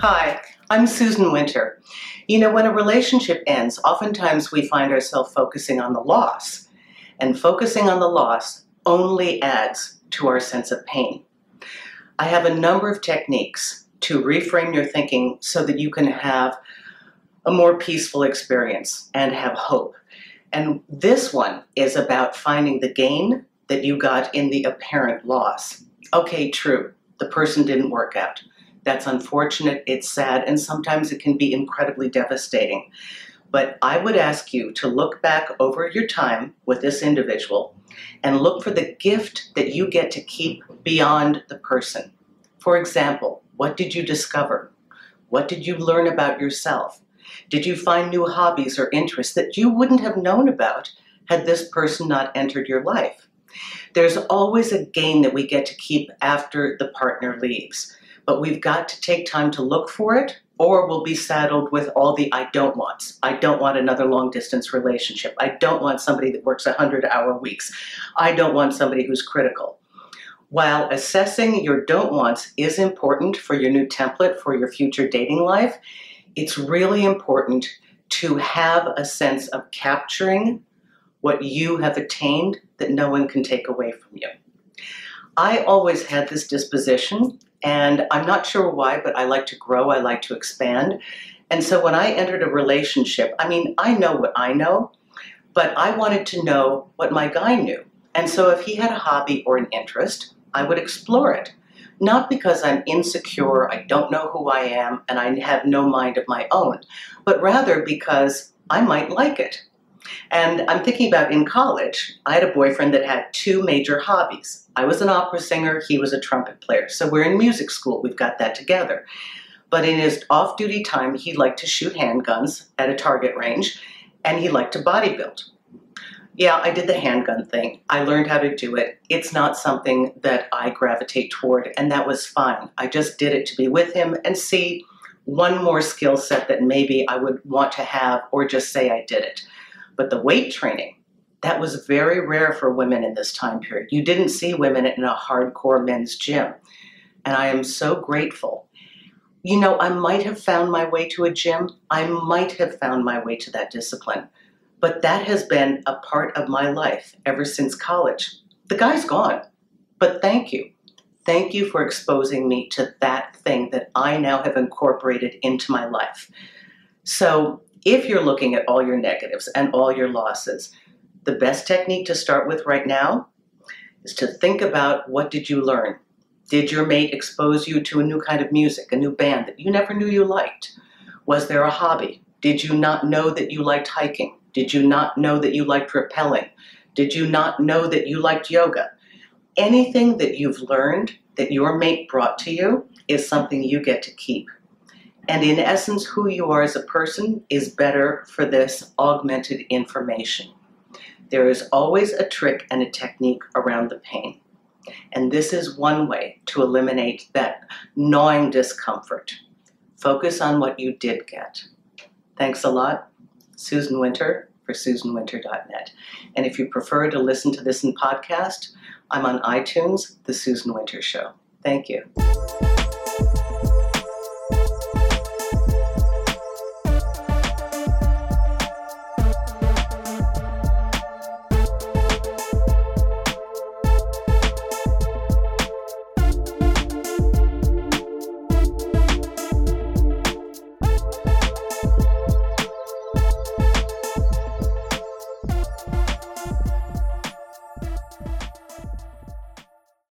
Hi, I'm Susan Winter. You know, when a relationship ends, oftentimes we find ourselves focusing on the loss, and focusing on the loss only adds to our sense of pain. I have a number of techniques to reframe your thinking so that you can have a more peaceful experience and have hope. And this one is about finding the gain that you got in the apparent loss. Okay, true, the person didn't work out. That's unfortunate, it's sad, and sometimes it can be incredibly devastating. But I would ask you to look back over your time with this individual and look for the gift that you get to keep beyond the person. For example, what did you discover? What did you learn about yourself? Did you find new hobbies or interests that you wouldn't have known about had this person not entered your life? There's always a gain that we get to keep after the partner leaves but we've got to take time to look for it or we'll be saddled with all the I don't wants. I don't want another long distance relationship. I don't want somebody that works 100 hour weeks. I don't want somebody who's critical. While assessing your don't wants is important for your new template for your future dating life, it's really important to have a sense of capturing what you have attained that no one can take away from you. I always had this disposition and I'm not sure why, but I like to grow, I like to expand. And so when I entered a relationship, I mean, I know what I know, but I wanted to know what my guy knew. And so if he had a hobby or an interest, I would explore it. Not because I'm insecure, I don't know who I am, and I have no mind of my own, but rather because I might like it. And I'm thinking about in college, I had a boyfriend that had two major hobbies. I was an opera singer, he was a trumpet player. So we're in music school, we've got that together. But in his off duty time, he liked to shoot handguns at a target range and he liked to bodybuild. Yeah, I did the handgun thing. I learned how to do it. It's not something that I gravitate toward, and that was fine. I just did it to be with him and see one more skill set that maybe I would want to have or just say I did it. But the weight training, that was very rare for women in this time period. You didn't see women in a hardcore men's gym. And I am so grateful. You know, I might have found my way to a gym, I might have found my way to that discipline, but that has been a part of my life ever since college. The guy's gone, but thank you. Thank you for exposing me to that thing that I now have incorporated into my life. So if you're looking at all your negatives and all your losses, the best technique to start with right now is to think about what did you learn? Did your mate expose you to a new kind of music, a new band that you never knew you liked? Was there a hobby? Did you not know that you liked hiking? Did you not know that you liked rappelling? Did you not know that you liked yoga? Anything that you've learned that your mate brought to you is something you get to keep. And in essence, who you are as a person is better for this augmented information. There is always a trick and a technique around the pain. And this is one way to eliminate that gnawing discomfort. Focus on what you did get. Thanks a lot. Susan Winter for SusanWinter.net. And if you prefer to listen to this in podcast, I'm on iTunes, The Susan Winter Show. Thank you.